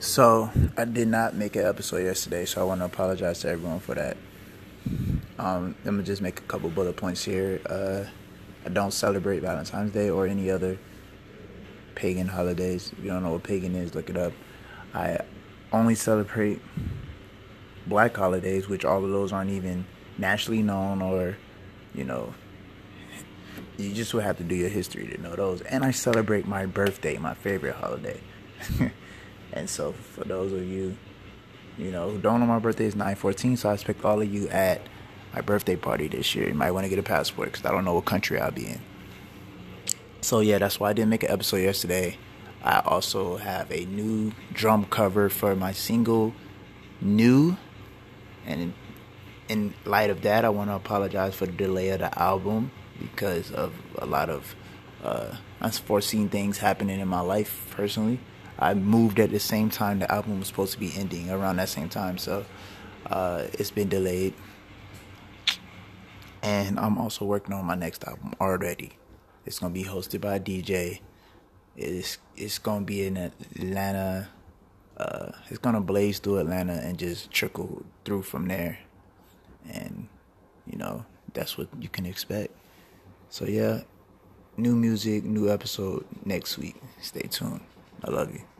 So I did not make an episode yesterday, so I want to apologize to everyone for that. Um, let me just make a couple bullet points here. Uh, I don't celebrate Valentine's Day or any other pagan holidays. If you don't know what pagan is, look it up. I only celebrate black holidays, which all of those aren't even nationally known or, you know, you just would have to do your history to know those. And I celebrate my birthday, my favorite holiday. And so, for those of you, you know, who don't know my birthday is 914, so I expect all of you at my birthday party this year. You might want to get a passport because I don't know what country I'll be in. So, yeah, that's why I didn't make an episode yesterday. I also have a new drum cover for my single, New. And in light of that, I want to apologize for the delay of the album because of a lot of uh, unforeseen things happening in my life personally. I moved at the same time the album was supposed to be ending around that same time, so uh, it's been delayed. And I'm also working on my next album already. It's gonna be hosted by a DJ. It's it's gonna be in Atlanta. Uh, it's gonna blaze through Atlanta and just trickle through from there. And you know that's what you can expect. So yeah, new music, new episode next week. Stay tuned. I love you.